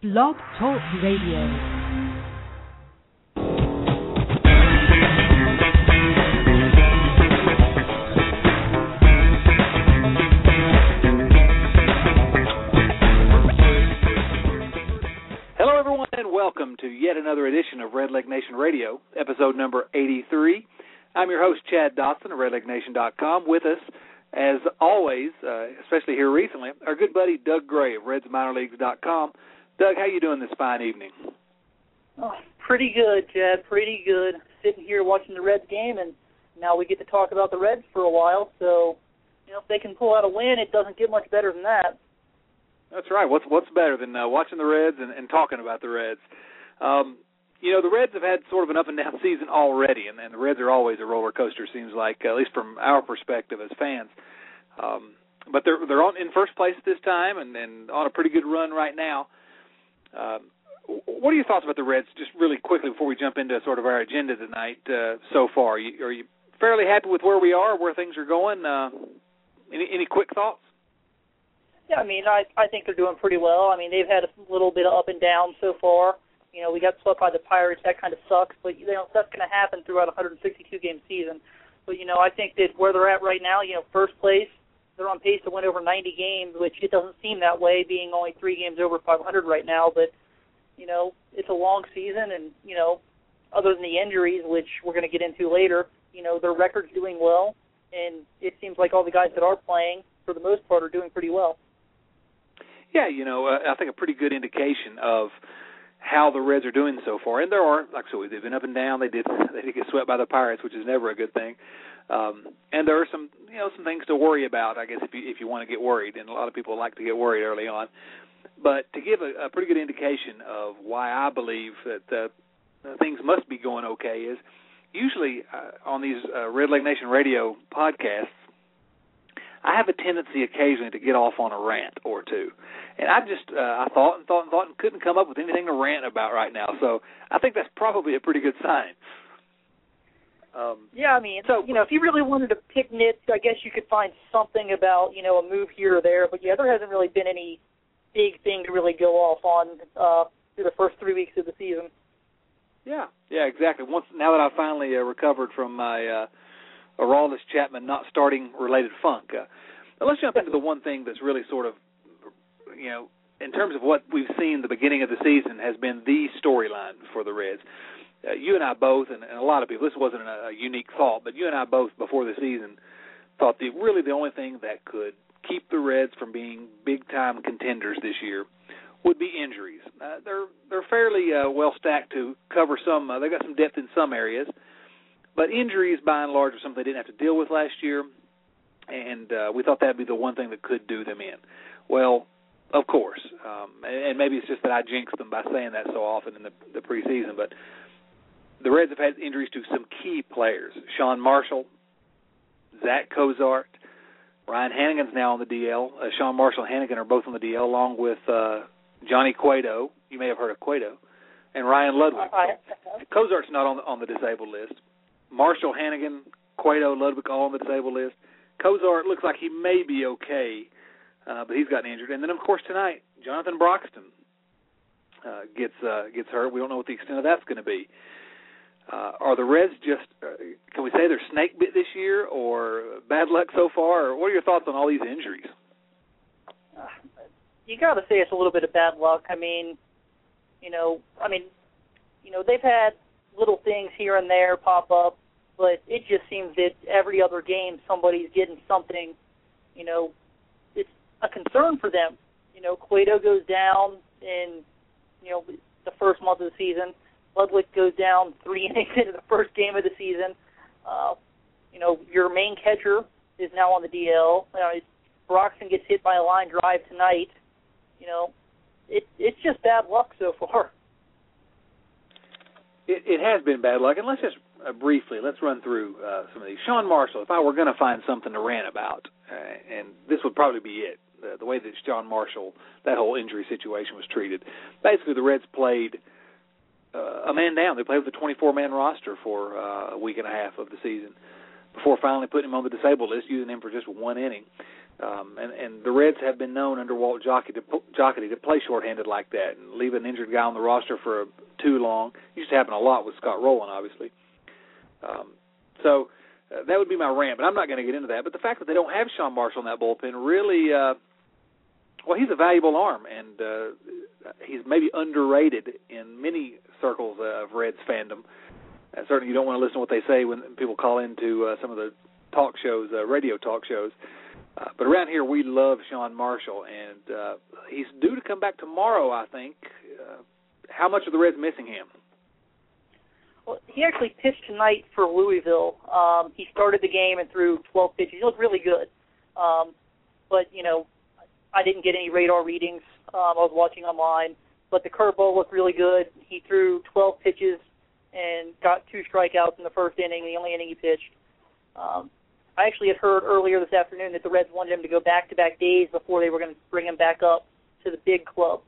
Blog Talk Radio. Hello, everyone, and welcome to yet another edition of Red Redleg Nation Radio, episode number 83. I'm your host, Chad Dotson of RedlegNation.com. With us, as always, uh, especially here recently, our good buddy Doug Gray of RedsMinorLeagues.com. Doug, how you doing this fine evening? Oh, pretty good, Chad. Pretty good. Sitting here watching the Reds game, and now we get to talk about the Reds for a while. So, you know, if they can pull out a win, it doesn't get much better than that. That's right. What's what's better than uh, watching the Reds and, and talking about the Reds? Um, you know, the Reds have had sort of an up and down season already, and, and the Reds are always a roller coaster. Seems like, at least from our perspective as fans. Um, but they're they're on in first place this time, and, and on a pretty good run right now. Um, what are your thoughts about the Reds? Just really quickly before we jump into sort of our agenda tonight. Uh, so far, are you, are you fairly happy with where we are, where things are going? Uh, any any quick thoughts? Yeah, I mean, I I think they're doing pretty well. I mean, they've had a little bit of up and down so far. You know, we got swept by the Pirates. That kind of sucks, but you know that's going to happen throughout a 162 game season. But you know, I think that where they're at right now, you know, first place, they're on pace to win over 90 games, which it doesn't seem that way, being only three games over 500 right now. But you know, it's a long season, and you know, other than the injuries, which we're going to get into later, you know, their record's doing well, and it seems like all the guys that are playing, for the most part, are doing pretty well. Yeah, you know, uh, I think a pretty good indication of how the Reds are doing so far. And there are, like I said, they've been up and down. They did they did get swept by the Pirates, which is never a good thing. Um, and there are some you know some things to worry about, I guess, if you if you want to get worried. And a lot of people like to get worried early on. But to give a, a pretty good indication of why I believe that uh, things must be going okay is usually uh, on these uh, Red Leg Nation radio podcasts, I have a tendency occasionally to get off on a rant or two, and I just uh, I thought and thought and thought and couldn't come up with anything to rant about right now. So I think that's probably a pretty good sign. Um, yeah, I mean, so you know, if you really wanted to pick nits, I guess you could find something about you know a move here or there. But yeah, there hasn't really been any big thing to really go off on uh, through the first three weeks of the season. Yeah, yeah, exactly. Once now that I finally uh, recovered from my uh, Aroldis Chapman not starting related funk, uh, let's jump into the one thing that's really sort of, you know, in terms of what we've seen the beginning of the season has been the storyline for the Reds. Uh, you and I both, and, and a lot of people, this wasn't a, a unique thought, but you and I both before the season thought the really the only thing that could keep the Reds from being big time contenders this year would be injuries. Uh, they're they're fairly uh, well stacked to cover some. Uh, they got some depth in some areas, but injuries by and large are something they didn't have to deal with last year, and uh, we thought that'd be the one thing that could do them in. Well, of course, um, and, maybe it's just that I jinxed them by saying that so often in the, the preseason, but the Reds have had injuries to some key players: Sean Marshall, Zach Cozart. Ryan Hanigan's now on the DL. Uh, Sean Marshall and Hanigan are both on the DL, along with uh, Johnny Cueto. You may have heard of Cueto, and Ryan Ludwick. Uh, Cozart's not on the, on the disabled list. Marshall, Hanigan, Cueto, Ludwick all on the disabled list. Cozart looks like he may be okay, uh, but he's gotten injured. And then, of course, tonight Jonathan Broxton uh, gets uh, gets hurt. We don't know what the extent of that's going to be. Uh, are the Reds just? Uh, can we say they're snake bit this year, or bad luck so far? Or what are your thoughts on all these injuries? Uh, you got to say it's a little bit of bad luck. I mean, you know, I mean, you know, they've had little things here and there pop up, but it just seems that every other game somebody's getting something. You know, it's a concern for them. You know, Cueto goes down in, you know, the first month of the season. Ludwick goes down three innings into the first game of the season. Uh, you know, your main catcher is now on the DL. You know, Broxton gets hit by a line drive tonight. You know, it it's just bad luck so far. It, it has been bad luck, and let's just uh, briefly let's run through uh, some of these. Sean Marshall, if I were going to find something to rant about, uh, and this would probably be it, the, the way that Sean Marshall, that whole injury situation was treated. Basically, the Reds played a man down. They played with a 24 man roster for uh, a week and a half of the season before finally putting him on the disabled list, using him for just one inning. Um, and, and the Reds have been known under Walt Jocketty to, Jocketty to play shorthanded like that and leave an injured guy on the roster for too long. It used to happen a lot with Scott Rolen, obviously. Um, so uh, that would be my rant, but I'm not going to get into that. But the fact that they don't have Sean Marshall in that bullpen really, uh, well, he's a valuable arm, and uh, he's maybe underrated in many circles of Reds fandom. Uh, certainly, you don't want to listen to what they say when people call into uh, some of the talk shows, uh, radio talk shows. Uh, but around here, we love Sean Marshall, and uh, he's due to come back tomorrow, I think. Uh, how much are the Reds missing him? Well, he actually pitched tonight for Louisville. Um, he started the game and threw 12 pitches. He looked really good. Um, but, you know, I didn't get any radar readings. Um, I was watching online. But the curveball looked really good. He threw 12 pitches and got two strikeouts in the first inning, the only inning he pitched. Um, I actually had heard earlier this afternoon that the Reds wanted him to go back-to-back days before they were going to bring him back up to the big club.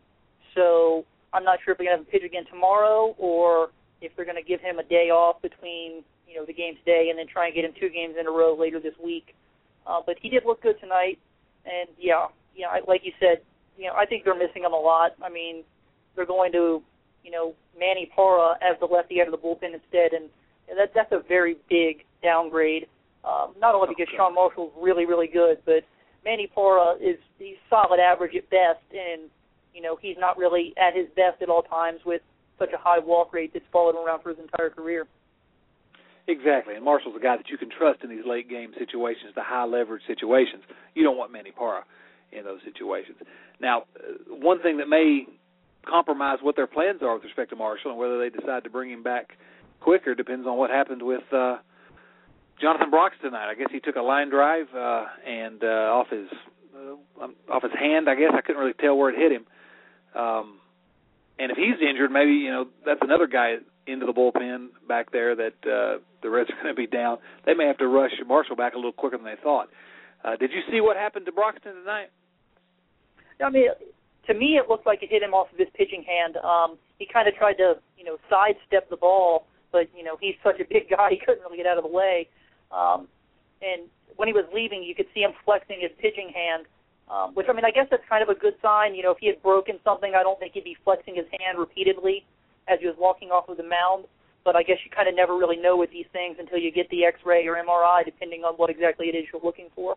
So I'm not sure if they're going to have him pitch again tomorrow or if they're going to give him a day off between you know the game today and then try and get him two games in a row later this week. Uh, but he did look good tonight, and yeah, yeah, like you said, you know I think they're missing him a lot. I mean, they're going to you know Manny Parra as the lefty out of the bullpen instead, and that that's a very big downgrade. Um, not only because Sean Marshall's really really good, but Manny Parra is he's solid average at best, and you know he's not really at his best at all times with such a high walk rate that's followed him around for his entire career. Exactly, and Marshall's a guy that you can trust in these late game situations, the high leverage situations. You don't want Manny Parra in those situations. Now, uh, one thing that may compromise what their plans are with respect to Marshall and whether they decide to bring him back quicker depends on what happened with uh, Jonathan Broxton tonight. I guess he took a line drive uh, and uh, off his uh, off his hand. I guess I couldn't really tell where it hit him. Um, and if he's injured, maybe you know that's another guy into the bullpen back there that uh, the Reds are going to be down. They may have to rush Marshall back a little quicker than they thought. Uh, did you see what happened to Broxton tonight? I mean, to me, it looked like it hit him off of his pitching hand. Um, he kind of tried to, you know, sidestep the ball, but you know he's such a big guy, he couldn't really get out of the way. Um, and when he was leaving, you could see him flexing his pitching hand um, which I mean, I guess that's kind of a good sign. You know, if he had broken something, I don't think he'd be flexing his hand repeatedly as he was walking off of the mound. But I guess you kind of never really know with these things until you get the X-ray or MRI, depending on what exactly it is you're looking for.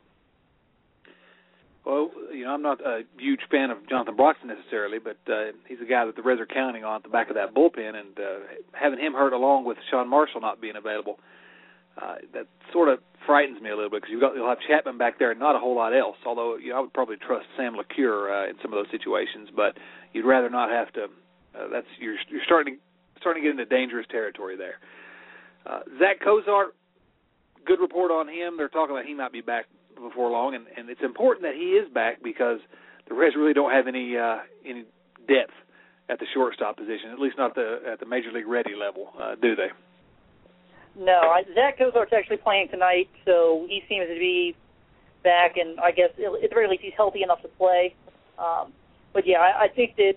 Well, you know, I'm not a huge fan of Jonathan Broxton necessarily, but uh, he's a guy that the Reds are counting on at the back of that bullpen, and uh, having him hurt along with Sean Marshall not being available, uh, that sort of frightens me a little bit because you've got you'll have Chapman back there and not a whole lot else. Although you know, I would probably trust Sam LeCure uh, in some of those situations, but you'd rather not have to. Uh, that's you're you're starting starting to get into dangerous territory there. Uh, Zach Cozart, good report on him. They're talking about he might be back before long, and and it's important that he is back because the Reds really don't have any uh, any depth at the shortstop position, at least not the at the major league ready level, uh, do they? No, I, Zach Cozart's actually playing tonight, so he seems to be back, and I guess at the very least he's healthy enough to play. Um, but yeah, I, I think that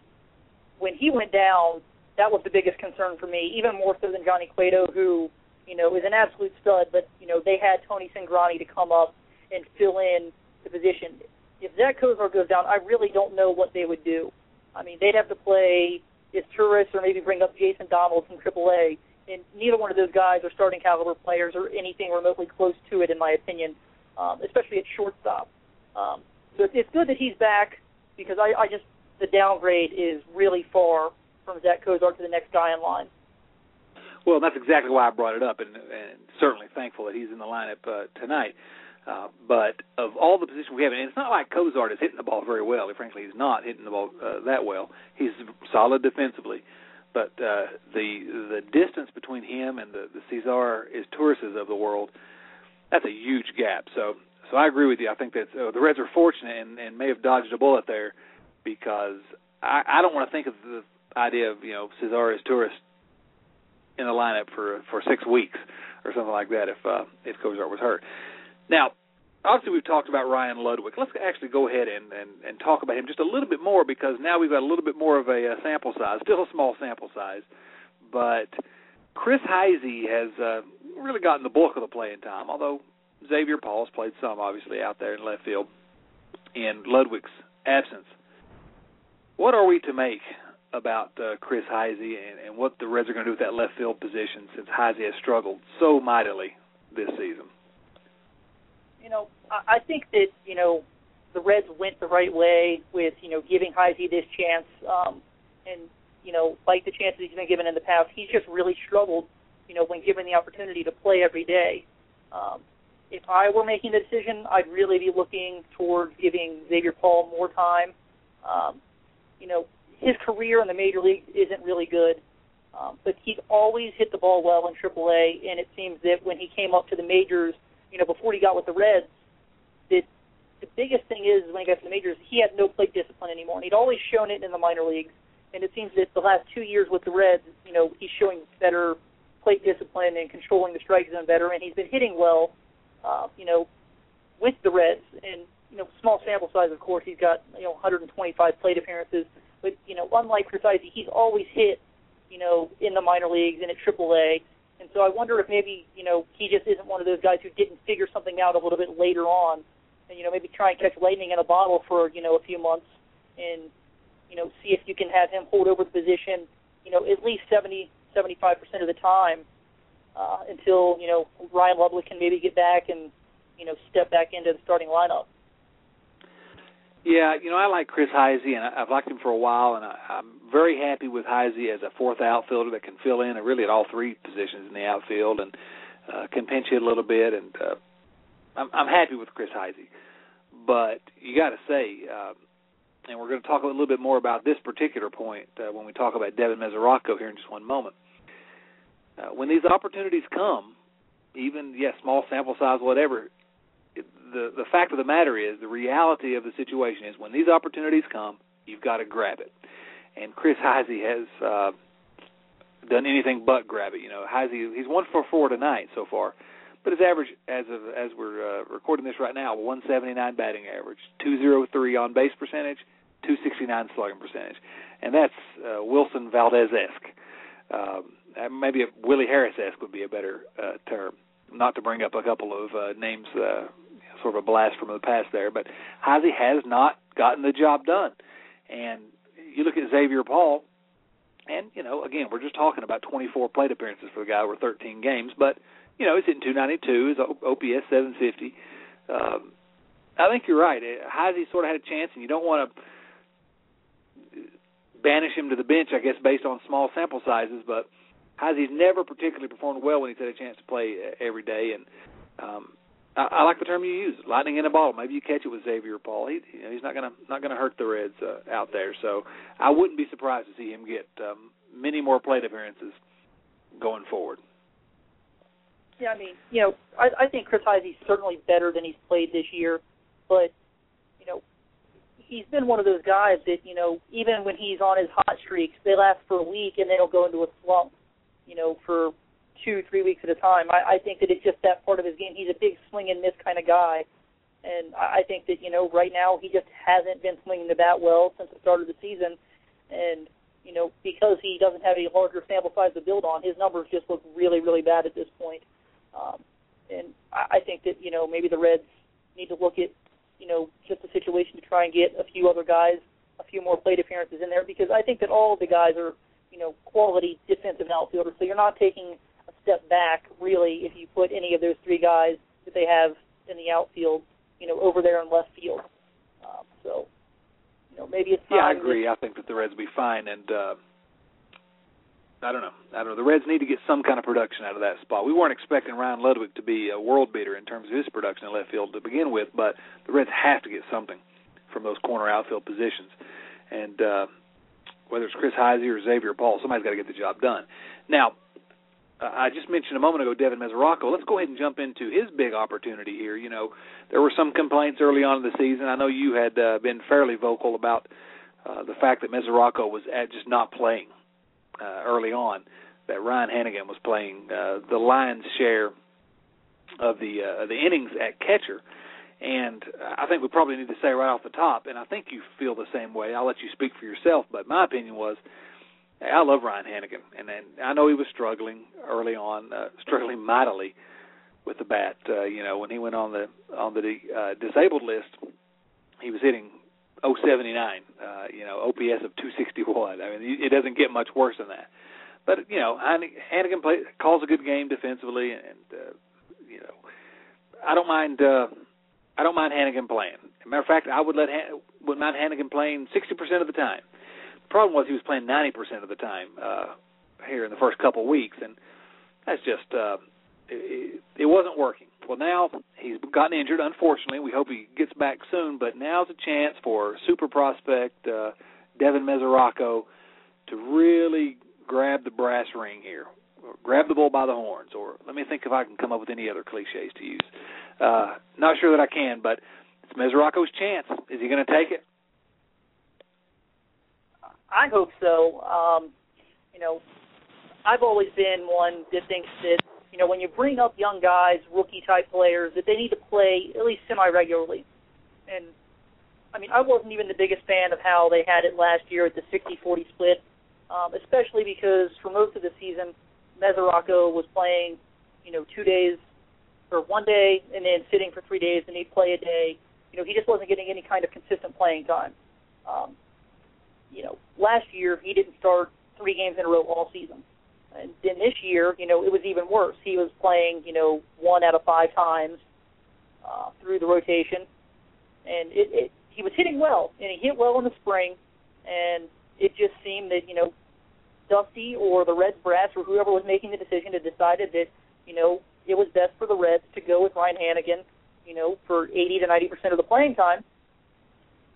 when he went down, that was the biggest concern for me, even more so than Johnny Cueto, who you know is an absolute stud. But you know they had Tony Cingrani to come up and fill in the position. If Zach Cozart goes down, I really don't know what they would do. I mean, they'd have to play Izturis or maybe bring up Jason Donald from AAA and neither one of those guys are starting caliber players or anything remotely close to it, in my opinion, um, especially at shortstop. Um, so it's, good that he's back because I, I just the downgrade is really far from Zach Cozart to the next guy in line. Well, that's exactly why I brought it up, and, and certainly thankful that he's in the lineup uh, tonight. But of all the positions we have, and it's not like Cozart is hitting the ball very well. Frankly, he's not hitting the ball uh, that well. He's solid defensively. Uh, but uh, the the distance between him and the, the Cesar Izturises of the world, that's a huge gap. So so I agree with you. I think that uh, the Reds are fortunate and, and may have dodged a bullet there because I, I don't want to think of the idea of you know Cesar Izturis in the lineup for for six weeks or something like that if uh, if Cozart was hurt. Now obviously we've talked about Ryan Ludwick. Let's actually go ahead and, and, and talk about him just a little bit more because now we've got a little bit more of a, a sample size, still a small sample size, but Chris Heisey has uh, really gotten the bulk of the playing time, although Xavier Paul's played some obviously out there in left field. in Ludwick's absence. What are we to make about uh, Chris Heisey and, and what the Reds are going to do with that left field position since Heisey has struggled so mightily this season? You know, I think that you know the Reds went the right way with you know giving Heisey this chance, um, and you know like the chances he's been given in the past, he's just really struggled, you know, when given the opportunity to play every day. Um, if I were making the decision, I'd really be looking towards giving Xavier Paul more time. Um, you know, his career in the major league isn't really good, um, but he's always hit the ball well in AAA. And it seems that when he came up to the majors, you know, before he got with the Reds, that the biggest thing is when he got to the majors, he had no plate discipline anymore, and he'd always shown it in the minor leagues. And it seems that the last two years with the Reds, you know, he's showing better plate discipline and controlling the strike zone better, and he's been hitting well, uh, you know, with the Reds. And you know, small sample size, of course, he's got you know 125 plate appearances but you know, unlike Chris Heisey, he's always hit, you know, in the minor leagues and at AAA. And so I wonder if maybe you know he just isn't one of those guys who didn't figure something out a little bit later on, and you know maybe try and catch lightning in a bottle for you know a few months, and you know see if you can have him hold over the position, you know at least 70 75 percent of the time uh, until you know Ryan Ludwick can maybe get back and you know step back into the starting lineup. Yeah, you know I like Chris Heisey, and I've liked him for a while, and I'm very happy with Heisey as a fourth outfielder that can fill in, and really at all three positions in the outfield, and uh, can pinch hit a little bit, and uh, I'm, I'm happy with Chris Heisey. But you got to say, uh, and we're going to talk a little bit more about this particular point uh, when we talk about Devin Mesoraco here in just one moment. Uh, when these opportunities come, even yes, small sample size, whatever, the the fact of the matter is the reality of the situation is when these opportunities come, you've got to grab it. And Chris Heisey has uh, done anything but grab it. You know, Heisey he's one for four tonight so far, but his average as of as we're uh, recording this right now, 179 batting average, 203 on base percentage, 269 slugging percentage, and that's uh, Wilson Valdez esque. Um, maybe Willie Harris esque would be a better uh, term. Not to bring up a couple of uh, names uh, sort of a blast from the past there. But Heisey has not gotten the job done. And you look at Xavier Paul, and you know, again, we're just talking about 24 plate appearances for the guy over 13 games, but you know, he's hitting 292, his OPS 750. Um, I think you're right. Heisey sort of had a chance, and you don't want to banish him to the bench, I guess, based on small sample sizes. But Heisey's never particularly performed well when he's had a chance to play every day, and um, I, I like the term you use, lightning in a bottle. Maybe you catch it with Xavier Paul. He, you know, he's not going to not to hurt the Reds uh, out there. So I wouldn't be surprised to see him get um, many more plate appearances going forward. Yeah, I mean, you know, I, I think Chris Heisey's certainly better than he's played this year, but you know, he's been one of those guys that you know, even when he's on his hot streaks, they last for a week and then he'll go into a slump. You know, for two, three weeks at a time. I, I think that it's just that part of his game. He's a big swing and miss kind of guy, and I, think that you know right now he just hasn't been swinging the bat well since the start of the season, and you know because he doesn't have a larger sample size to build on, his numbers just look really, really bad at this point. Um, and I, think that you know maybe the Reds need to look at you know just a situation to try and get a few other guys, a few more plate appearances in there because I think that all the guys are you know quality defensive outfielders. So you're not taking step back, really, if you put any of those three guys that they have in the outfield, you know, over there in left field. Um, so, you know, maybe it's yeah, I agree. That, I think that the Reds will be fine, and uh, I don't know. I don't know. The Reds need to get some kind of production out of that spot. We weren't expecting Ryan Ludwick to be a world beater in terms of his production in left field to begin with, but the Reds have to get something from those corner outfield positions, and uh, whether it's Chris Heisey or Xavier Paul, somebody's got to get the job done. Now, uh, I just mentioned a moment ago Devin Mesoraco. Let's go ahead and jump into his big opportunity here. You know, there were some complaints early on in the season. I know you had uh, been fairly vocal about uh, the fact that Mesoraco was at just not playing uh, early on. That Ryan Hanigan was playing uh, the lion's share of the uh, the innings at catcher, and I think we probably need to say right off the top, and I think you feel the same way. I'll let you speak for yourself, but my opinion was I love Ryan Hanigan, and then I know he was struggling early on, uh, struggling mightily with the bat. Uh, you know, when he went on the on the uh, disabled list he was hitting 079, uh, you know, OPS of 261. I mean, it doesn't get much worse than that. But you know, Hanigan play, calls a good game defensively, and uh, you know, I don't mind. Uh, I don't mind Hanigan playing. As a matter of fact, I would let Han- would mind Hanigan playing 60% of the time. Problem was he was playing 90% of the time uh, here in the first couple weeks, and that's just uh, it, it wasn't working. Well, now he's gotten injured. Unfortunately, we hope he gets back soon. But now's a chance for super prospect uh, Devin Mesoraco to really grab the brass ring here, grab the bull by the horns, or let me think if I can come up with any other cliches to use. Uh, not sure that I can, but it's Mesoraco's chance. Is he going to take it? I hope so. Um, you know, I've always been one that thinks that you know when you bring up young guys, rookie type players, that they need to play at least semi regularly. And I mean, I wasn't even the biggest fan of how they had it last year at the 60-40 split, um, especially because for most of the season, Mesoraco was playing, you know, two days or one day and then sitting for three days, and he'd play a day. You know, he just wasn't getting any kind of consistent playing time. Um, you know, last year he didn't start three games in a row all season. And then this year, you know, it was even worse. He was playing, you know, one out of five times uh, through the rotation, and it, it he was hitting well, and he hit well in the spring, and it just seemed that you know, Dusty or the Reds brass or whoever was making the decision had decided that you know it was best for the Reds to go with Ryan Hanigan, you know, for 80 to 90 percent of the playing time,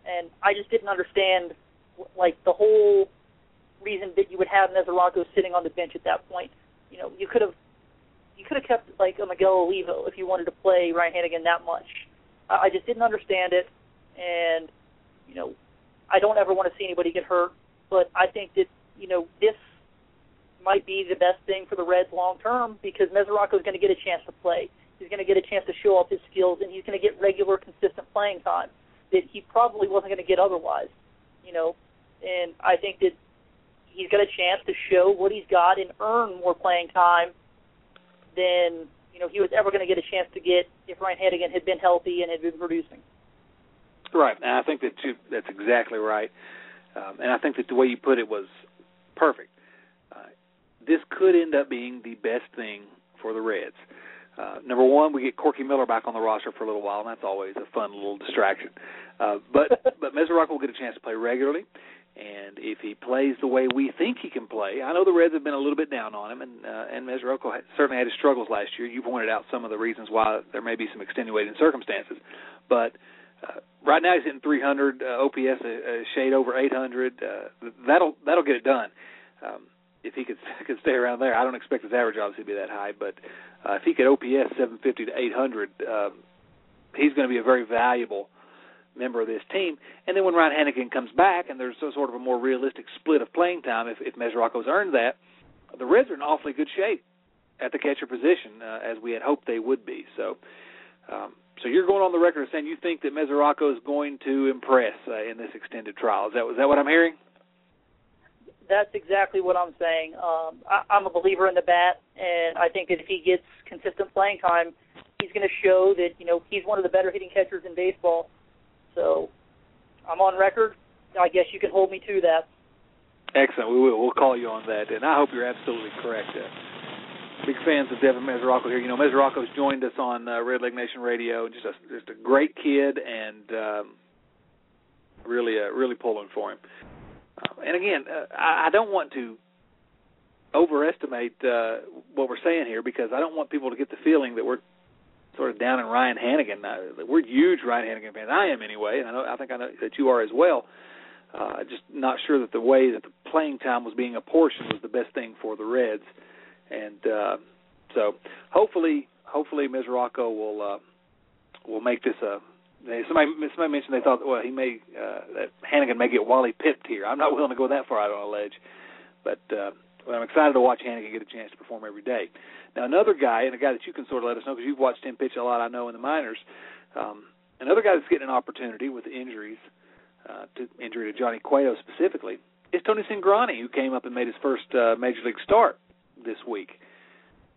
and I just didn't understand like the whole reason that you would have Mesoraco sitting on the bench at that point. You know, you could have you could have kept like a Miguel Olivo if you wanted to play Ryan Hanigan that much. I, I just didn't understand it, and you know, I don't ever want to see anybody get hurt. But I think that you know this might be the best thing for the Reds long term because Mesoraco is going to get a chance to play. He's going to get a chance to show off his skills, and he's going to get regular, consistent playing time that he probably wasn't going to get otherwise. You know, and I think that he's got a chance to show what he's got and earn more playing time than you know he was ever going to get a chance to get if Ryan Hanigan had been healthy and had been producing. Right, and I think that you, that's exactly right, um, and I think that the way you put it was perfect. Uh, this could end up being the best thing for the Reds. Uh, number one, we get Corky Miller back on the roster for a little while, and that's always a fun little distraction. Uh, but but Mesoraco will get a chance to play regularly. And if he plays the way we think he can play, I know the Reds have been a little bit down on him, and uh, and Mesoraco certainly had his struggles last year. You pointed out some of the reasons why there may be some extenuating circumstances, but uh, right now he's hitting 300 uh, OPS, a, a shade over 800. Uh, that'll that'll get it done. Um, if he could could stay around there, I don't expect his average obviously to be that high, but uh, if he could OPS 750 to 800, um, he's going to be a very valuable member of this team. And then when Ryan Hanigan comes back and there's a sort of a more realistic split of playing time, if, if Mesoraco's earned that, the Reds are in awfully good shape at the catcher position, uh, as we had hoped they would be. So, um, so you're going on the record saying you think that Mesoraco is going to impress uh, in this extended trial. Is that is that what I'm hearing? That's exactly what I'm saying. Um, I, I'm a believer in the bat, and I think that if he gets consistent playing time, he's going to show that you know he's one of the better hitting catchers in baseball. So I'm on record. I guess you can hold me to that. Excellent. We will. We'll call you on that, and I hope you're absolutely correct. Uh, big fans of Devin Mesoraco here. You know, Mesoraco's joined us on uh, Redleg Nation Radio. Just a just a great kid, and um, really uh, really pulling for him. Uh, and again, uh, I, I don't want to overestimate uh, what we're saying here because I don't want people to get the feeling that we're sort of down in Ryan Hanigan. Uh, we're huge Ryan Hanigan fans. I am anyway, and I know I think I know that you are as well. Uh, just not sure that the way that the playing time was being apportioned was the best thing for the Reds, and uh, so hopefully, hopefully Mesoraco will uh, will make this a. Somebody somebody mentioned they thought well he may uh, that Hanigan may get Wally pipped here. I'm not willing to go that far out on a ledge, but uh, but I'm excited to watch Hanigan get a chance to perform every day. Now, another guy, and a guy that you can sort of let us know because you've watched him pitch a lot, I know, in the minors. Um, another guy that's getting an opportunity with injuries, uh, to injury to Johnny Cueto specifically, is Tony Cingrani, who came up and made his first uh, major league start this week.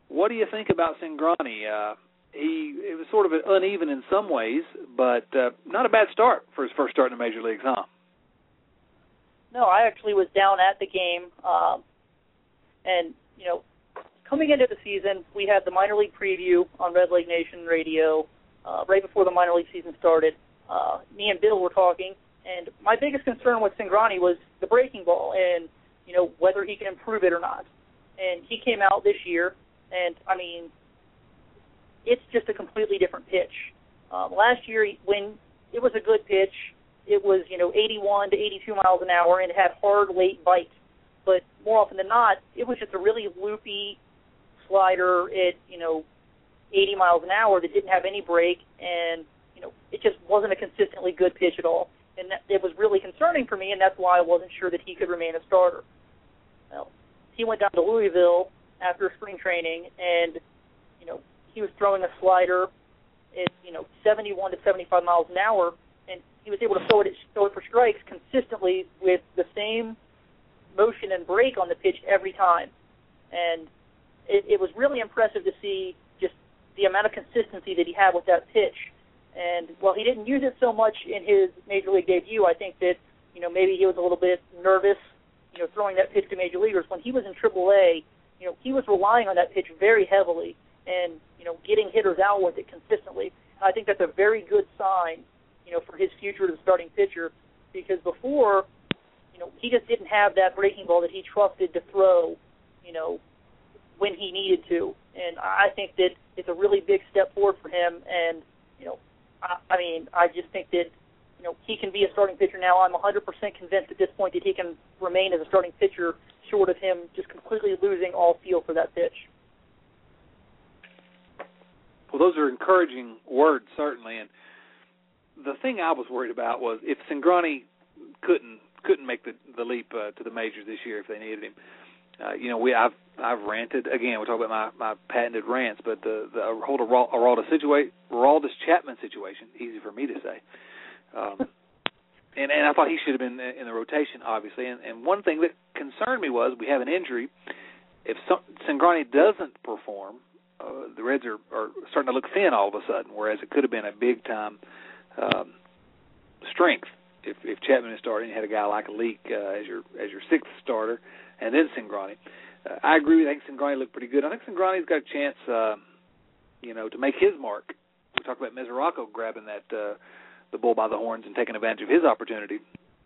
What do you think about Cingrani? Uh, he it was sort of uneven in some ways, but uh, not a bad start for his first start in the major leagues, huh? No, I actually was down at the game, um, and you know, coming into the season, we had the minor league preview on Red Leg Nation Radio uh, right before the minor league season started. Uh, me and Bill were talking, and my biggest concern with Cingrani was the breaking ball and you know whether he can improve it or not. And he came out this year, and I mean, it's just a completely different pitch. Um, last year, when it was a good pitch, it was you know 81 to 82 miles an hour, and it had hard late bite. But more often than not, it was just a really loopy slider at you know 80 miles an hour that didn't have any break, and you know it just wasn't a consistently good pitch at all. And that, it was really concerning for me, and that's why I wasn't sure that he could remain a starter. Well, he went down to Louisville after spring training, and you know he was throwing a slider at you know 71 to 75 miles an hour, and he was able to throw it throw it for strikes consistently with the same motion and break on the pitch every time, and it, it was really impressive to see just the amount of consistency that he had with that pitch. And while he didn't use it so much in his major league debut, I think that you know maybe he was a little bit nervous, you know, throwing that pitch to major leaguers. When he was in AAA, you know, he was relying on that pitch very heavily and you know getting hitters out with it consistently. And I think that's a very good sign, you know, for his future as a starting pitcher, because before, you know, he just didn't have that breaking ball that he trusted to throw, you know, when he needed to. And I think that it's a really big step forward for him. And you know, I, I mean, I just think that you know he can be a starting pitcher now. I'm 100% convinced at this point that he can remain as a starting pitcher, short of him just completely losing all feel for that pitch. Well, those are encouraging words, certainly. And the thing I was worried about was if Cingrani couldn't couldn't make the the leap uh, to the majors this year if they needed him. You know, we I've I've ranted again. We're talking about my my patented rants, but the the whole Aroldis situation, Aroldis Chapman situation, easy for me to say. Um, and and I thought he should have been in the rotation, obviously. And and one thing that concerned me was we have an injury. If some, Cingrani doesn't perform, uh, the Reds are, are starting to look thin all of a sudden, whereas it could have been a big time um, strength if if Chapman is starting. You had a guy like Leake uh, as your as your sixth starter, and then Cingrani. Uh, I agree. I think Cingrani looked pretty good. I think Cingrani's got a chance, uh, you know, to make his mark. We talked about Mesoraco grabbing that uh, the bull by the horns and taking advantage of his opportunity.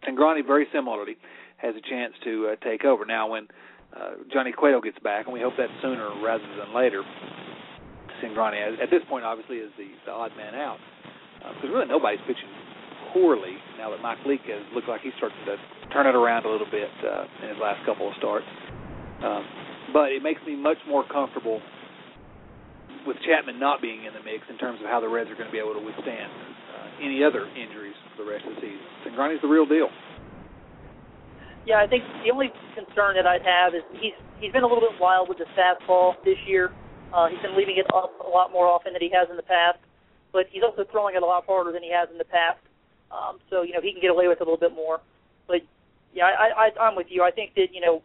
Cingrani very similarly has a chance to uh, take over. Now, when uh, Johnny Cueto gets back, and we hope that sooner rather than later. Cingrani, at this point, obviously, is the, the odd man out because uh, really nobody's pitching poorly now that Mike Leake has looked like he's starting to turn it around a little bit uh, in his last couple of starts. Um, but it makes me much more comfortable with Chapman not being in the mix in terms of how the Reds are going to be able to withstand uh, any other injuries for the rest of the season. Cingrani's the real deal. Yeah, I think the only concern that I'd have is he's he's been a little bit wild with the fastball this year. Uh, he's been leaving it up a lot more often than he has in the past, but he's also throwing it a lot harder than he has in the past. Um, so you know he can get away with a little bit more. But yeah, I, I, I'm with you. I think that you know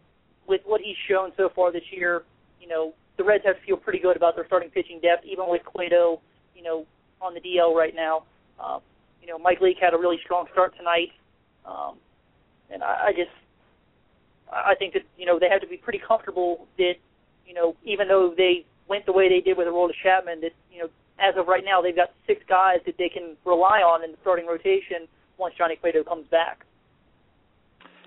with what he's shown so far this year, you know the Reds have to feel pretty good about their starting pitching depth, even with Cueto, you know, on the DL right now. Um, you know, Mike Leake had a really strong start tonight, um, and I, I just I think that you know they have to be pretty comfortable that you know even though they went the way they did with Aroldis Chapman, that you know as of right now they've got six guys that they can rely on in the starting rotation once Johnny Cueto comes back.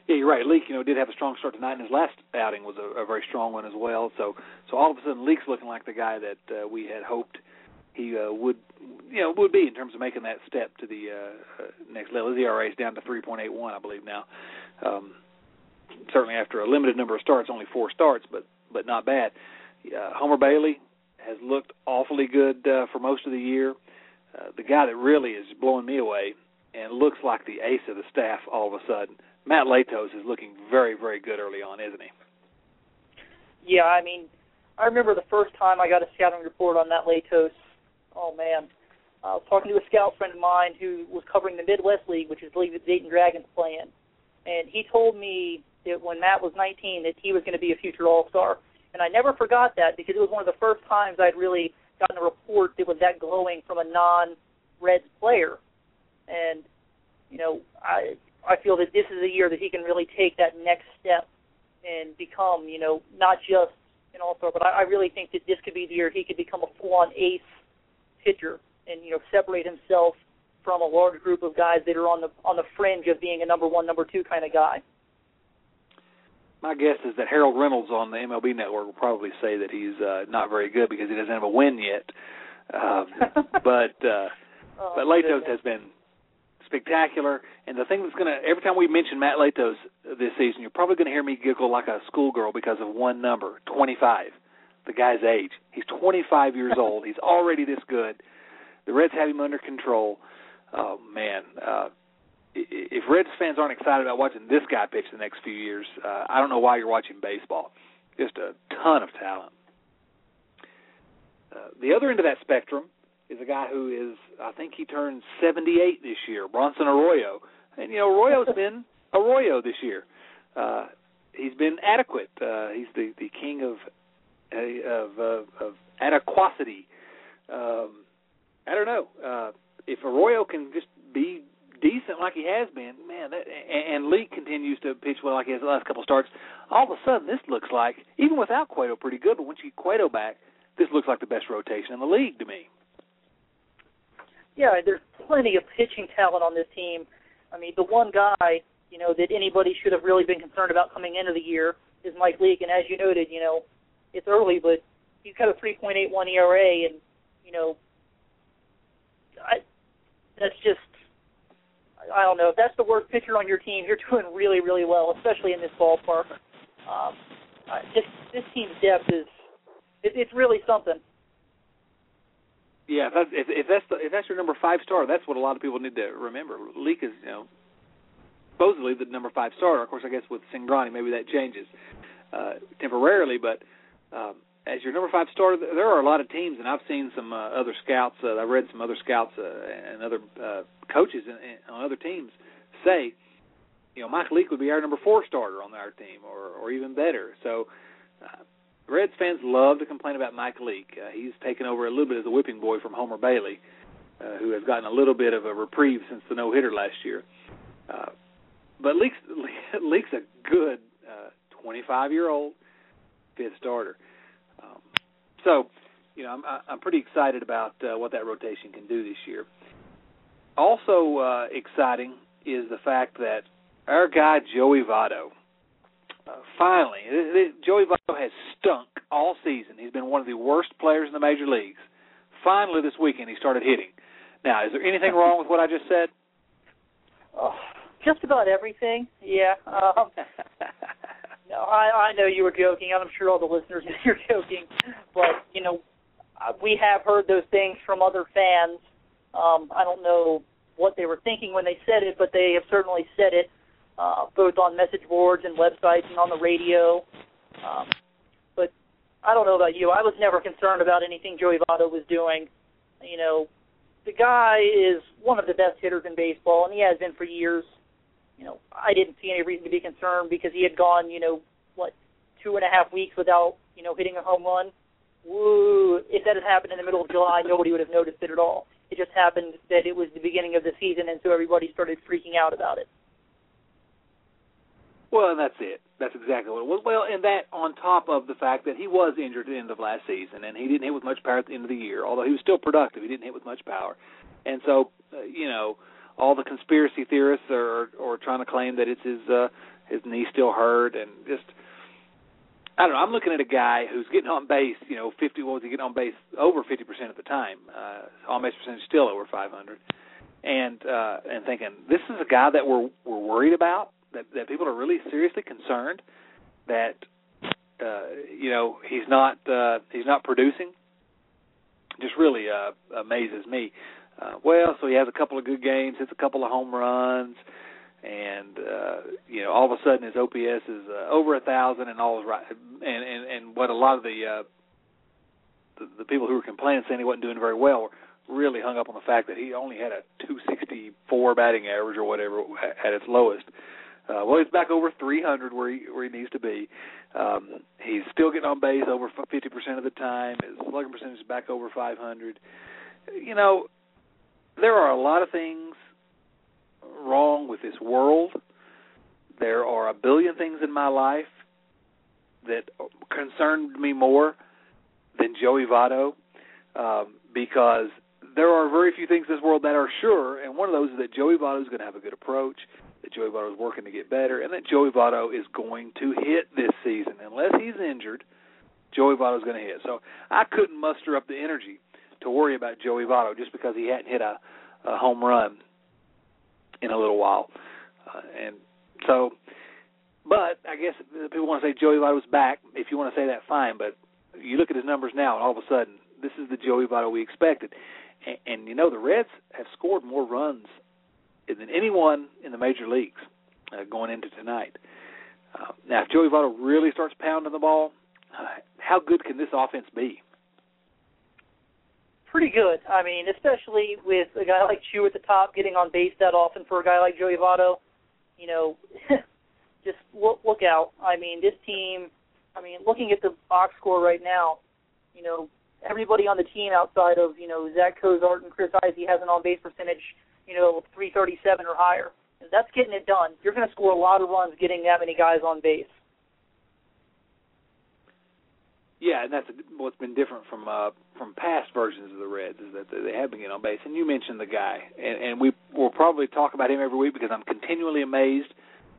Yeah, you're right. Leake, you know, did have a strong start tonight, and his last outing was a, a very strong one as well. So, so all of a sudden, Leake's looking like the guy that uh, we had hoped he uh, would, you know, would be in terms of making that step to the uh, uh, next level. His ERA is down to 3.81, I believe now. Um, certainly after a limited number of starts, only four starts, but but not bad. Uh, Homer Bailey has looked awfully good uh, for most of the year. Uh, the guy that really is blowing me away and looks like the ace of the staff all of a sudden, Matt Latos is looking very very good early on, isn't he? Yeah, I mean, I remember the first time I got a scouting report on Matt Latos. Oh man, I was talking to a scout friend of mine who was covering the Midwest League, which is the league that Dayton Dragons play in, and he told me that when Matt was 19 that he was going to be a future All Star, and I never forgot that because it was one of the first times I'd really gotten a report that was that glowing from a non-Reds player. And you know, I I feel that this is a year that he can really take that next step and become, you know, not just an all-star, but I, I really think that this could be the year he could become a full-on ace pitcher and you know separate himself from a large group of guys that are on the on the fringe of being a number one, number two kind of guy. My guess is that Harold Reynolds on the MLB Network will probably say that he's uh, not very good because he doesn't have a win yet. Um, but uh, oh, but Latos goodness. has been spectacular. And the thing that's going to every time we mention Matt Latos this season, you're probably going to hear me giggle like a schoolgirl because of one number, 25. The guy's age. He's 25 years old. He's already this good. The Reds have him under control. Oh man, uh, if Reds fans aren't excited about watching this guy pitch the next few years, uh, I don't know why you're watching baseball. Just a ton of talent. Uh, the other end of that spectrum is a guy who is, I think he turns 78 this year, Bronson Arroyo. And, you know, Arroyo's been Arroyo this year. Uh, he's been adequate. Uh, he's the, the king of, uh, of, uh, of adequacy. Um, I don't know. Uh, if Arroyo can just be decent like he has been, man, that, and, and Lee continues to pitch well like he has the last couple starts, all of a sudden this looks like, even without Cueto, pretty good, but once you get Cueto back, this looks like the best rotation in the league to me. yeah, there's plenty of pitching talent on this team. I mean, the one guy, you know, that anybody should have really been concerned about coming into the year is Mike Leake, and as you noted, you know, it's early, but he's got a 3.81 ERA, and you know, I that's just I don't know if that's the worst pitcher on your team. You're doing really, really well, especially in this ballpark. Um, I, this this team's depth is it, it's really something. Yeah, if that's, if, if that's the, if that's your number five star, that's what a lot of people need to remember. Leake is you know supposedly the number five star. Of course, I guess with Cingrani maybe that changes uh, temporarily, but um, as your number five star, there are a lot of teams, and I've seen some uh, other scouts. Uh, I've read some other scouts uh, and other uh, coaches in, in, on other teams say, you know, Mike Leake would be our number four starter on our team, or or even better. So. Uh, Reds fans love to complain about Mike Leake. Uh, he's taken over a little bit as a whipping boy from Homer Bailey, uh, who has gotten a little bit of a reprieve since the no hitter last year. Uh, but Leake's, Leake's a good 25 uh, year old fifth starter. So, you know, I'm, I'm pretty excited about uh, what that rotation can do this year. Also uh, exciting is the fact that our guy Joey Votto uh, finally, Joey Votto has stunk all season. He's been one of the worst players in the major leagues. Finally, this weekend he started hitting. Now, is there anything wrong with what I just said? Oh, just about everything. Yeah. Um, I, I know you were joking. And I'm sure all the listeners know you're joking, but you know, uh, we have heard those things from other fans. Um, I don't know what they were thinking when they said it, but they have certainly said it uh, both on message boards and websites and on the radio. Um, but I don't know about you. I was never concerned about anything Joey Votto was doing. You know, the guy is one of the best hitters in baseball, and he has been for years. You know, I didn't see any reason to be concerned because he had gone, you know, what, two and a half weeks without, you know, hitting a home run. Woo! If that had happened in the middle of July, nobody would have noticed it at all. It just happened that it was the beginning of the season, and so everybody started freaking out about it. Well, and that's it. That's exactly what it was. Well, and that on top of the fact that he was injured at the end of last season, and he didn't hit with much power at the end of the year. Although he was still productive, he didn't hit with much power. And so, uh, you know, all the conspiracy theorists are are trying to claim that it's his uh, his knee still hurt, and just I don't know. I'm looking at a guy who's getting on base. You know, 50. What was he getting on base? Over 50 percent at the time. Uh, on base percentage still over 500. And uh, and thinking this is a guy that we're we're worried about that that people are really seriously concerned that uh, you know he's not uh, he's not producing. Just really uh, amazes me. Uh, well, so he has a couple of good games, hits a couple of home runs, and uh, you know all of a sudden his OPS is uh, over a thousand, and all is right. And and and what a lot of the uh, the, the people who were complaining saying he wasn't doing very well were really hung up on the fact that he only had a 264 batting average or whatever at its lowest. Uh, well, he's back over 300 where he where he needs to be. Um, he's still getting on base over 50% of the time. His slugging percentage is back over 500. You know, there are a lot of things wrong with this world. There are a billion things in my life that concerned me more than Joey Votto um, because there are very few things in this world that are sure, and one of those is that Joey Votto is going to have a good approach, that Joey Votto is working to get better, and that Joey Votto is going to hit this season. Unless he's injured, Joey Votto is going to hit. So I couldn't muster up the energy to worry about Joey Votto just because he hadn't hit a, a home run in a little while. Uh, and so, but I guess people want to say Joey Votto's back. If you want to say that, fine. But you look at his numbers now, and all of a sudden, this is the Joey Votto we expected. And, and you know, the Reds have scored more runs than anyone in the major leagues uh, going into tonight. Uh, now, if Joey Votto really starts pounding the ball, uh, how good can this offense be? Pretty good. I mean, especially with a guy like Choo at the top getting on base that often for a guy like Joey Votto. You know, just look, look out. I mean, this team. I mean, looking at the box score right now, you know, everybody on the team outside of you know Zach Cozart and Chris Heisey has an on base percentage you know 337 or higher. That's getting it done. You're going to score a lot of runs getting that many guys on base. Yeah, and that's what's been different from uh, from past versions of the Reds is that they have been getting on base. And you mentioned the guy, and, and we will probably talk about him every week because I'm continually amazed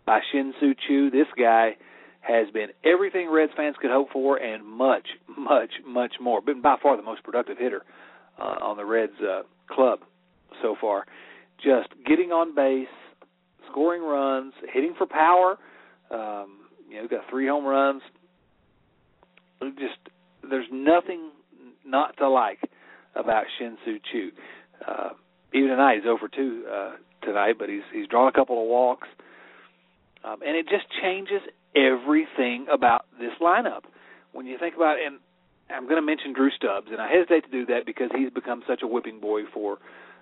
by Shin-Soo Choo. This guy has been everything Reds fans could hope for and much, much, much more. Been by far the most productive hitter uh, on the Reds uh, club so far. Just getting on base, scoring runs, hitting for power. Um, you know, got three home runs. Just there's nothing not to like about Shin-Soo Choo. Uh, even tonight, he's over two uh, tonight, but he's he's drawn a couple of walks, um, and it just changes everything about this lineup. When you think about, and I'm going to mention Drew Stubbs, and I hesitate to do that because he's become such a whipping boy for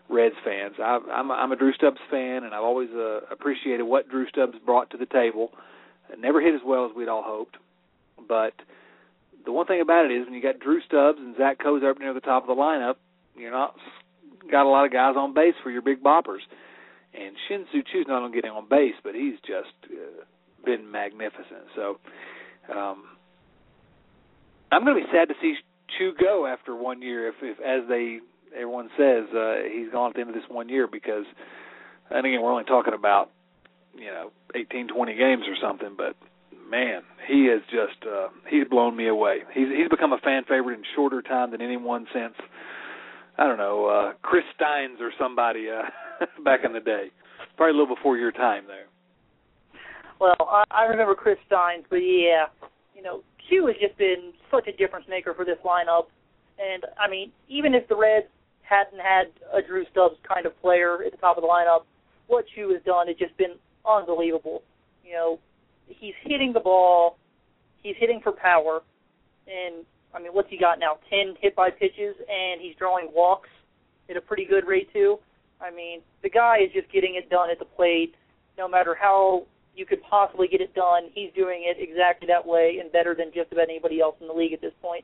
Reds fans. I, I'm, I'm a Drew Stubbs fan, and I've always uh, appreciated what Drew Stubbs brought to the table. Never hit as well as we'd all hoped, but the one thing about it is when you got Drew Stubbs and Zach Cozart near the top of the lineup, you're not got a lot of guys on base for your big boppers. And Shin-Soo Choo's not only getting on base, but he's just uh, been magnificent. So um, I'm going to be sad to see Choo go after one year, if, if as they everyone says uh, he's gone at the end of this one year because, and again we're only talking about you know 18, 20 games or something, but man, he is just uh, he's blown me away. He's he's become a fan favorite in shorter time than anyone since I don't know uh, Chris Stynes or somebody uh, back in the day. Probably a little before your time there. Well, I, I remember Chris Stynes, but yeah, you know, Choo has just been such a difference maker for this lineup. And I mean, even if the Reds hadn't had a Drew Stubbs kind of player at the top of the lineup, what Choo has done has just been unbelievable. You know, he's hitting the ball, he's hitting for power, and I mean, what's he got now? Ten hit by pitches, and he's drawing walks at a pretty good rate too. I mean, the guy is just getting it done at the plate. No matter how you could possibly get it done, he's doing it exactly that way and better than just about anybody else in the league at this point.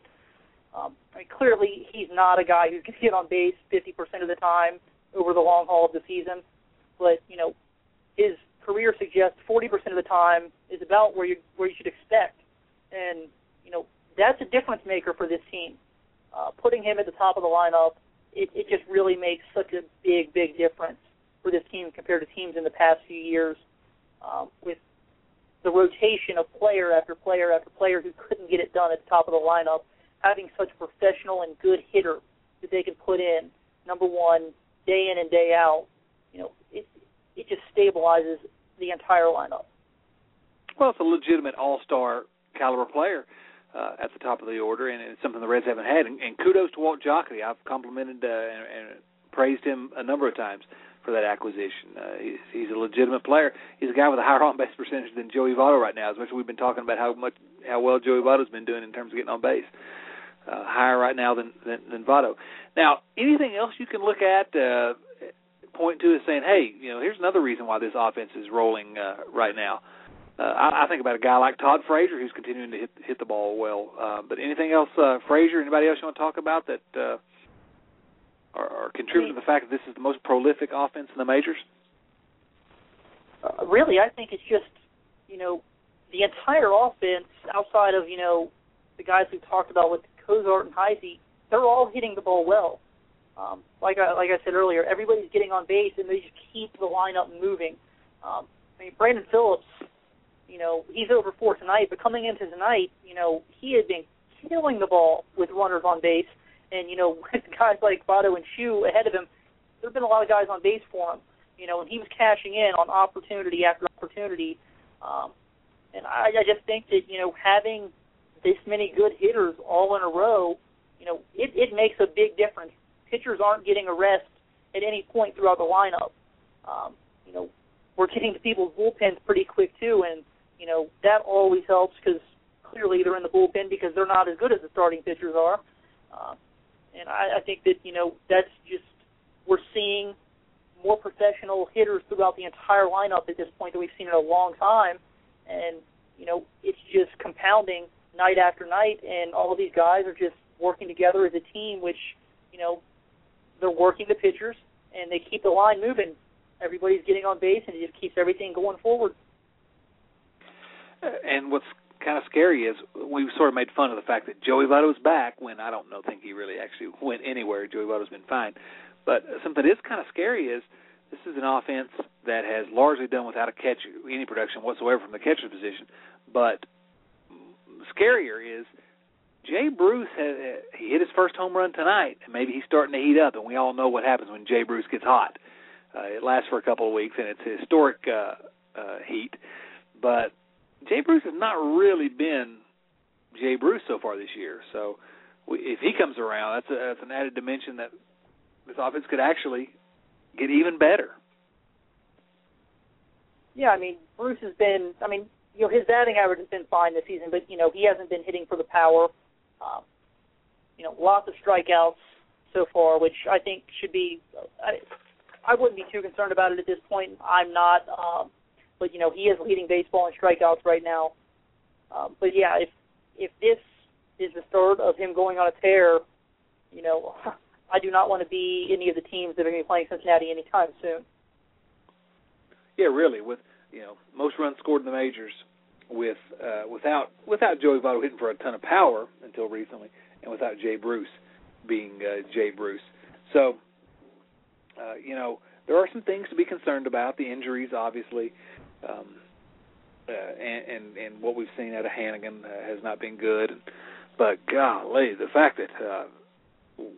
Um, I mean, clearly, he's not a guy who can get on base 50% of the time over the long haul of the season, but you know, his career suggests 40% of the time is about where you where you should expect, and you know that's a difference maker for this team. Uh, putting him at the top of the lineup, it, it just really makes such a big big difference for this team compared to teams in the past few years, um, with the rotation of player after player after player who couldn't get it done at the top of the lineup, having such a professional and good hitter that they can put in number one day in and day out, you know, it it just stabilizes the entire lineup. Well, it's a legitimate all-star caliber player uh, at the top of the order, and it's something the Reds haven't had. And, and kudos to Walt Jocketty. I've complimented uh, and, and praised him a number of times for that acquisition. Uh, he's, he's a legitimate player. He's a guy with a higher on base percentage than Joey Votto right now. As much as we've been talking about how much how well Joey Votto's been doing in terms of getting on base, uh, higher right now than, than than Votto. Now, anything else you can look at? Uh, point to as saying, hey, you know, here's another reason why this offense is rolling uh, right now. Uh, I, I think about a guy like Todd Frazier who's continuing to hit hit the ball well. Uh, but anything else, uh, Frazier? Anybody else you want to talk about that uh, are, are contributing I mean, to the fact that this is the most prolific offense in the majors? Uh, really, I think it's just you know the entire offense outside of you know the guys we've talked about with Cozart and Heisey, they're all hitting the ball well. Um, like I like I said earlier, everybody's getting on base and they just keep the lineup moving. Um, I mean, Brandon Phillips, you know, he's over four tonight, but coming into tonight, you know, he had been killing the ball with runners on base, and you know, with guys like Votto and Choo ahead of him, there have been a lot of guys on base for him. You know, and he was cashing in on opportunity after opportunity. Um, and I, I just think that you know having this many good hitters all in a row, you know, it, it makes a big difference. Pitchers aren't getting a rest at any point throughout the lineup. Um, you know, we're getting to people's bullpens pretty quick too, and you know that always helps because clearly they're in the bullpen because they're not as good as the starting pitchers are. Uh, and I, I think that you know that's just we're seeing more professional hitters throughout the entire lineup at this point than we've seen in a long time, and you know it's just compounding night after night, and all of these guys are just working together as a team, which you know they're working the pitchers and they keep the line moving. Everybody's getting on base, and it just keeps everything going forward. Uh, and what's kind of scary is we sort of made fun of the fact that Joey Votto's back when I don't know think he really actually went anywhere. Joey Votto's been fine, but something that is kind of scary is this is an offense that has largely done without a catch any production whatsoever from the catcher position. But scarier is Jay Bruce has, he hit his first home run tonight, and maybe he's starting to heat up. And we all know what happens when Jay Bruce gets hot. Uh, it lasts for a couple of weeks, and it's historic uh, uh, heat. But Jay Bruce has not really been Jay Bruce so far this year. So we, if he comes around, that's a, that's an added dimension that this offense could actually get even better. Yeah, I mean Bruce has been. I mean, you know, his batting average has been fine this season, but you know he hasn't been hitting for the power. Um, you know, lots of strikeouts so far, which I think should be. I, I wouldn't be too concerned about it at this point. I'm not. Um, but you know he is leading baseball in strikeouts right now. Um, but yeah, if if this is the start of him going on a tear, you know, I do not want to be any of the teams that are going to be playing Cincinnati anytime soon. Yeah, really. With you know most runs scored in the majors with uh, without without Joey Votto hitting for a ton of power until recently, and without Jay Bruce being uh, Jay Bruce. So, uh, you know, there are some things to be concerned about. The injuries, obviously, um, uh, and, and and what we've seen out of Hanigan uh, has not been good. But golly, the fact that uh,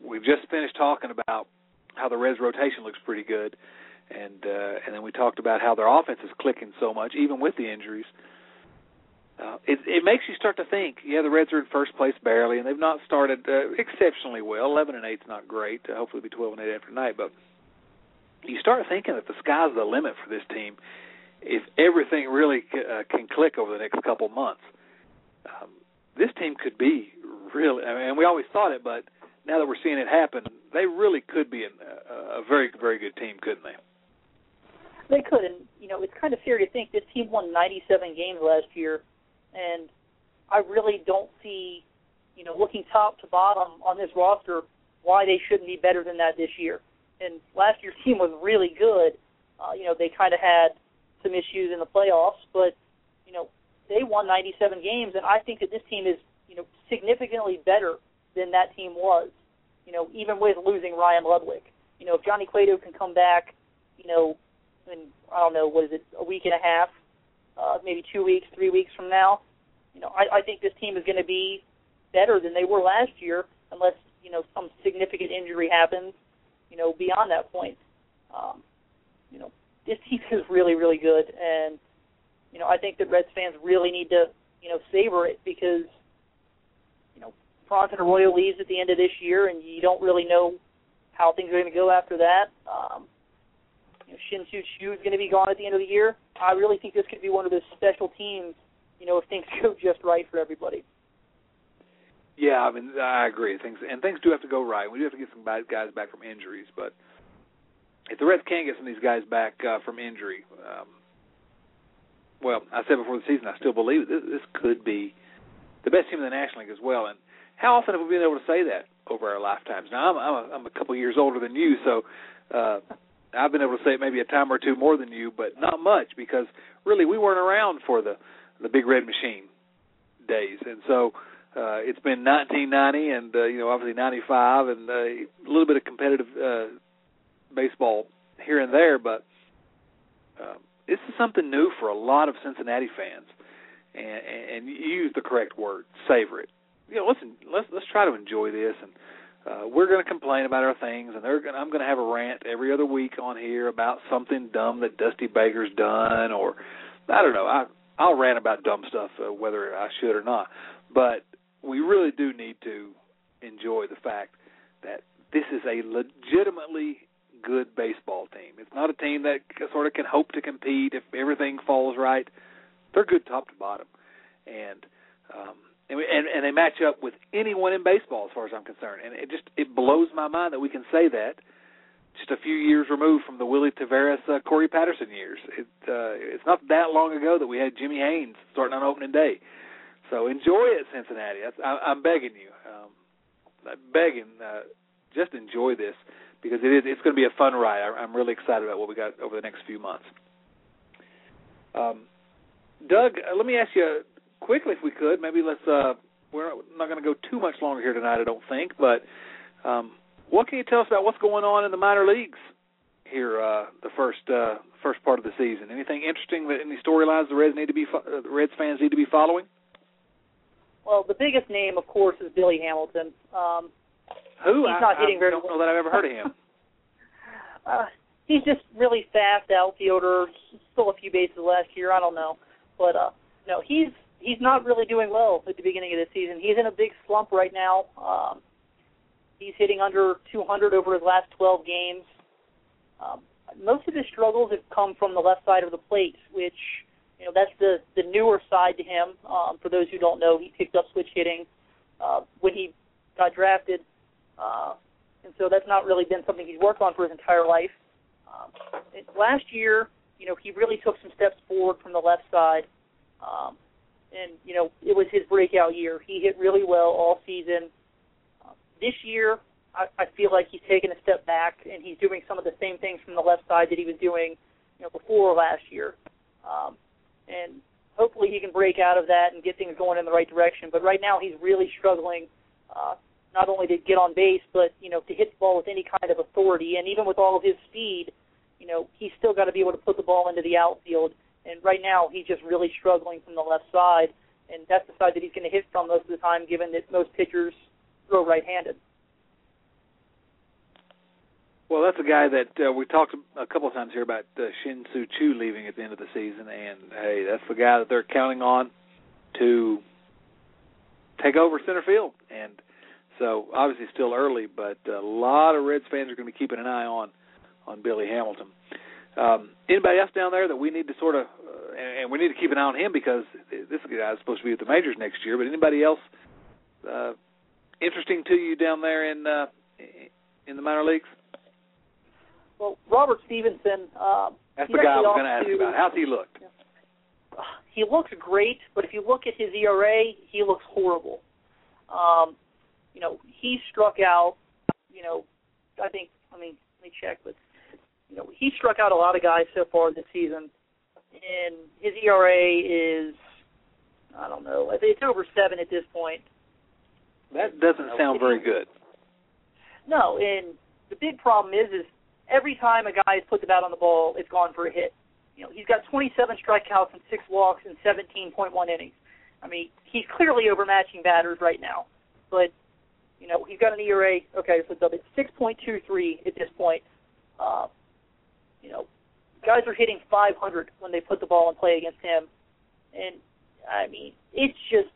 we've just finished talking about how the Reds rotation looks pretty good, and uh, and then we talked about how their offense is clicking so much, even with the injuries. Uh, it, it makes you start to think. Yeah, the Reds are in first place barely, and they've not started uh, exceptionally well. Eleven and eight's not great. Uh, hopefully, it'll be twelve and eight after night. But you start thinking that the sky's the limit for this team if everything really uh, can click over the next couple months, um, this team could be really. I mean, and we always thought it, but now that we're seeing it happen, they really could be an, a, a very, very good team, couldn't they? They could, and you know, it's kind of scary to think this team won 97 games last year, and I really don't see, you know, looking top to bottom on this roster, why they shouldn't be better than that this year. And last year's team was really good. Uh, you know, they kind of had some issues in the playoffs, but you know they won 97 games, and I think that this team is you know significantly better than that team was. You know, even with losing Ryan Ludwick, you know if Johnny Cueto can come back, you know, in I don't know what is it a week and a half, uh, maybe two weeks, three weeks from now, you know I, I think this team is going to be better than they were last year, unless you know some significant injury happens, you know beyond that point. Um, you know, this team is really, really good, and you know I think that Reds fans really need to you know savor it because you know Bronson Arroyo leaves at the end of this year, and you don't really know how things are going to go after that. Um, you know, Shin-Soo Choo is going to be gone at the end of the year. I really think this could be one of those special teams. You know, if things go just right for everybody. Yeah, I mean, I agree. Things and things do have to go right. We do have to get some bad guys back from injuries, but if the Reds can get some of these guys back uh, from injury, um, well, I said before the season, I still believe this, this could be the best team in the National League as well. And how often have we been able to say that over our lifetimes? Now, I'm I'm a, I'm a couple years older than you, so uh, I've been able to say it maybe a time or two more than you, but not much because really we weren't around for the the Big Red Machine days, and so uh, it's been 1990 and uh, you know obviously 95 and uh, a little bit of competitive uh, baseball here and there, but uh, this is something new for a lot of Cincinnati fans, and, and you use the correct word, savor it. You know, listen, let's let's try to enjoy this, and uh, we're going to complain about our things, and they're gonna, I'm going to have a rant every other week on here about something dumb that Dusty Baker's done, or I don't know. I I'll rant about dumb stuff uh, whether I should or not, but we really do need to enjoy the fact that this is a legitimately good baseball team. It's not a team that sort of can hope to compete if everything falls right. They're good top to bottom, and um, and, and they match up with anyone in baseball as far as I'm concerned. And it just it blows my mind that we can say that just a few years removed from the Willy Taveras, uh, Corey Patterson years. It uh, it's not that long ago that we had Jimmy Haynes starting on opening day. So enjoy it, Cincinnati. That's, I, I'm begging you. Um, I'm begging. Uh, just enjoy this because it is it's going to be a fun ride. I, I'm really excited about what we got over the next few months. Um, Doug, uh, let me ask you quickly, if we could. Maybe let's. Uh, we're not going to go too much longer here tonight, I don't think. But um, what can you tell us about what's going on in the minor leagues here? Uh, the first uh, first part of the season. Anything interesting? That any storylines the Reds need to be uh, the Reds fans need to be following? Well, the biggest name, of course, is Billy Hamilton. Um, Who? He's I, not hitting I very don't well. know that I've ever heard of him. uh, he's just really fast outfielder. Stole a few bases last year. I don't know, but uh, no, he's he's not really doing well at the beginning of the season. He's in a big slump right now. Um, he's hitting under 200 over his last 12 games. Um, most of his struggles have come from the left side of the plate, which you know that's the the newer side to him. Um, for those who don't know, he picked up switch hitting uh, when he got drafted, uh, and so that's not really been something he's worked on for his entire life. Um, last year, you know, he really took some steps forward from the left side, um, and you know, it was his breakout year. He hit really well all season. Uh, this year, I, I feel like he's taken a step back, and he's doing some of the same things from the left side that he was doing, you know, before last year. Um, and hopefully he can break out of that and get things going in the right direction. But right now he's really struggling, uh, not only to get on base, but you know to hit the ball with any kind of authority. And even with all of his speed, you know he's still got to be able to put the ball into the outfield. And right now he's just really struggling from the left side, and that's the side that he's going to hit from most of the time, given that most pitchers throw right-handed. Well, that's a guy that uh, we talked a couple of times here about uh, Shin Soo Choo leaving at the end of the season, and hey, that's the guy that they're counting on to take over center field. And so, obviously, still early, but a lot of Reds fans are going to be keeping an eye on on Billy Hamilton. Um, anybody else down there that we need to sort of, uh, and, and we need to keep an eye on him because this guy is supposed to be at the majors next year. But anybody else uh, interesting to you down there in uh, in the minor leagues? Well, Robert Stephenson. Um, That's the guy I was going to ask to- about. How's he looked? he looks great, but if you look at his ERA, he looks horrible. Um, you know, he struck out. You know, I think. I mean, let me check, but you know, he struck out a lot of guys so far this season, and his ERA is, I don't know, I think it's over seven at this point. That doesn't sound very good. No, and the big problem is, is every time a guy has put the bat on the ball, it's gone for a hit. You know, he's got 27 strikeouts and six walks in 17.1 innings. I mean, he's clearly overmatching batters right now. But you know, he's got an ERA. Okay, so it's 6.23 at this point. Uh, you know, guys are hitting 500 when they put the ball in play against him, and I mean, it's just.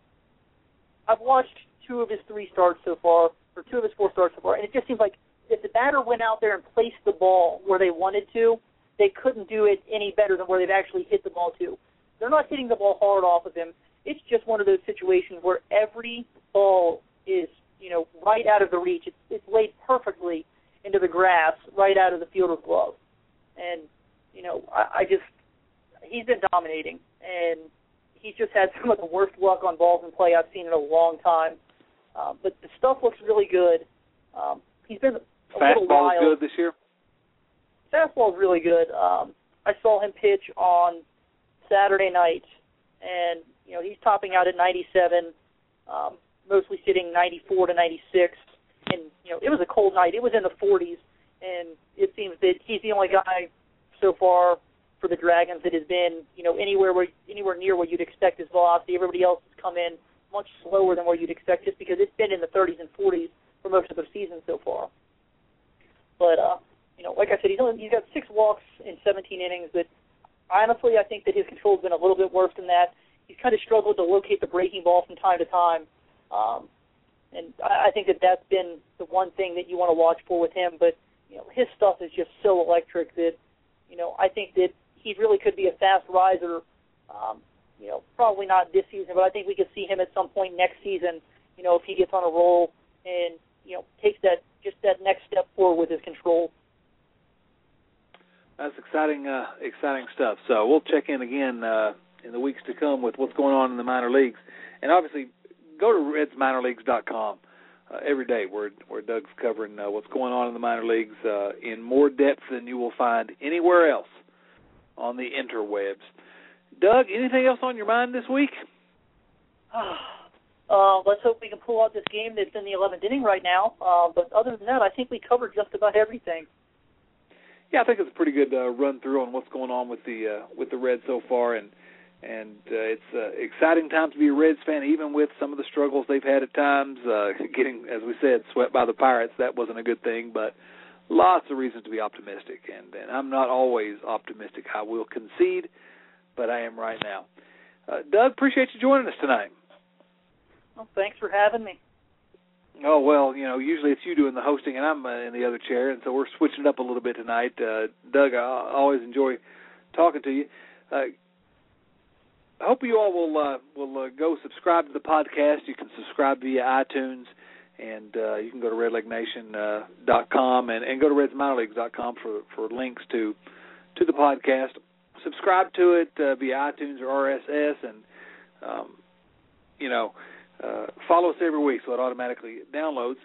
I've watched two of his three starts so far, or two of his four starts so far, and it just seems like if the batter went out there and placed the ball where they wanted to, they couldn't do it any better than where they've actually hit the ball to. They're not hitting the ball hard off of him. It's just one of those situations where every ball is, you know, right out of the reach. It's, it's laid perfectly into the grass, right out of the fielder's glove. And you know, I, I just he's been dominating, and he's just had some of the worst luck on balls in play I've seen in a long time. Um, but the stuff looks really good. Um, he's been a Fastball little wild. is good this year. Fastball is really good. Um, I saw him pitch on Saturday night, and you know he's topping out at 97, um, mostly sitting 94 to 96. And you know it was a cold night; it was in the 40s, and it seems that he's the only guy so far for the Dragons that has been you know anywhere where anywhere near where you'd expect his velocity. Everybody else has come in much slower than where you'd expect, just because it's been in the 30s and 40s for most of the season so far. But uh, you know, like I said, he's only he's got six walks in 17 innings, but honestly, I think that his control's been a little bit worse than that. He's kind of struggled to locate the breaking ball from time to time, um, and I, I think that that's been the one thing that you want to watch for with him. But you know, his stuff is just so electric that you know I think that he really could be a fast riser. Um, you know, probably not this season, but I think we could see him at some point next season. You know, if he gets on a roll and you know takes that just that next step forward with his control. That's exciting, uh, exciting stuff. So we'll check in again uh, in the weeks to come with what's going on in the minor leagues, and obviously go to RedsMinorLeagues.com uh, every day, where where Doug's covering uh, what's going on in the minor leagues uh, in more depth than you will find anywhere else on the interwebs. Doug, anything else on your mind this week? Uh, let's hope we can pull out this game that's in the 11th inning right now. Uh, but other than that, I think we covered just about everything. Yeah, I think it's a pretty good uh, run through on what's going on with the uh, with the Reds so far, and and uh, it's uh, exciting time to be a Reds fan, even with some of the struggles they've had at times. Uh, getting, as we said, swept by the Pirates that wasn't a good thing, but lots of reasons to be optimistic, and and I'm not always optimistic. I will concede, but I am right now. Uh, Doug, appreciate you joining us tonight. Well, thanks for having me. Oh well, you know, usually it's you doing the hosting and I'm uh, in the other chair, and so we're switching it up a little bit tonight. Uh, Doug, I always enjoy talking to you. Uh, I hope you all will uh, will uh, go subscribe to the podcast. You can subscribe via iTunes, and uh, you can go to RedLegNation.com uh, and, and go to RedsMinorLeagues.com for for links to to the podcast. Subscribe to it uh, via iTunes or RSS, and um, you know uh, follow us every week so it automatically downloads.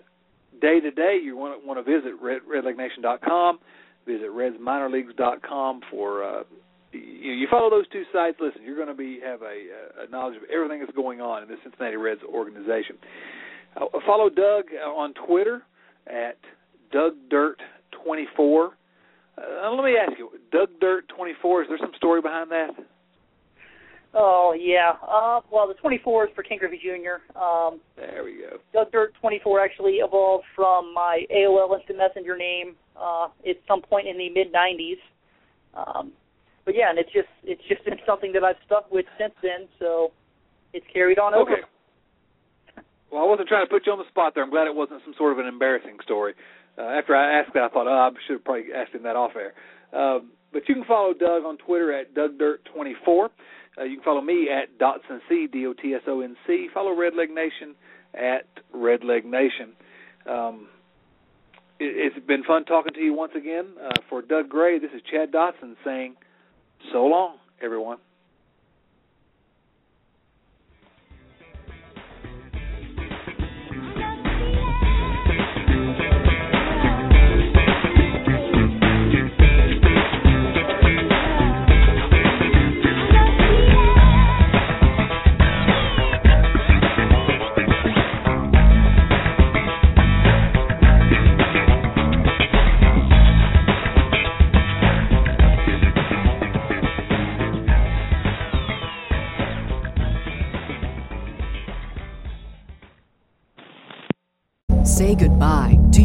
Day to day, you want to, want to visit Red, RedLegNation.com, visit RedsMinorLeagues.com for. Uh, you, you follow those two sites. Listen, you're going to be have a, a knowledge of everything that's going on in the Cincinnati Reds organization. Uh, follow Doug on Twitter at DougDirt24. Uh, let me ask you, DougDirt24. Is there some story behind that? Oh yeah. Uh, well, the 24 is for Ken Griffey Jr. Um, there we go. Doug Dirt 24 actually evolved from my AOL Instant Messenger name uh, at some point in the mid 90s. Um, but yeah, and it's just it's just been something that I've stuck with since then. So it's carried on over. Okay. Well, I wasn't trying to put you on the spot there. I'm glad it wasn't some sort of an embarrassing story. Uh, after I asked that, I thought, oh, I should have probably asked him that off air. Um, but you can follow Doug on Twitter at DougDirt24. Uh, you can follow me at Dotson C, D O T S O N C. Follow Redleg Nation at Redleg Nation. Um, it, has been fun talking to you once again. Uh, for Doug Gray, this is Chad Dotson saying, so long, everyone.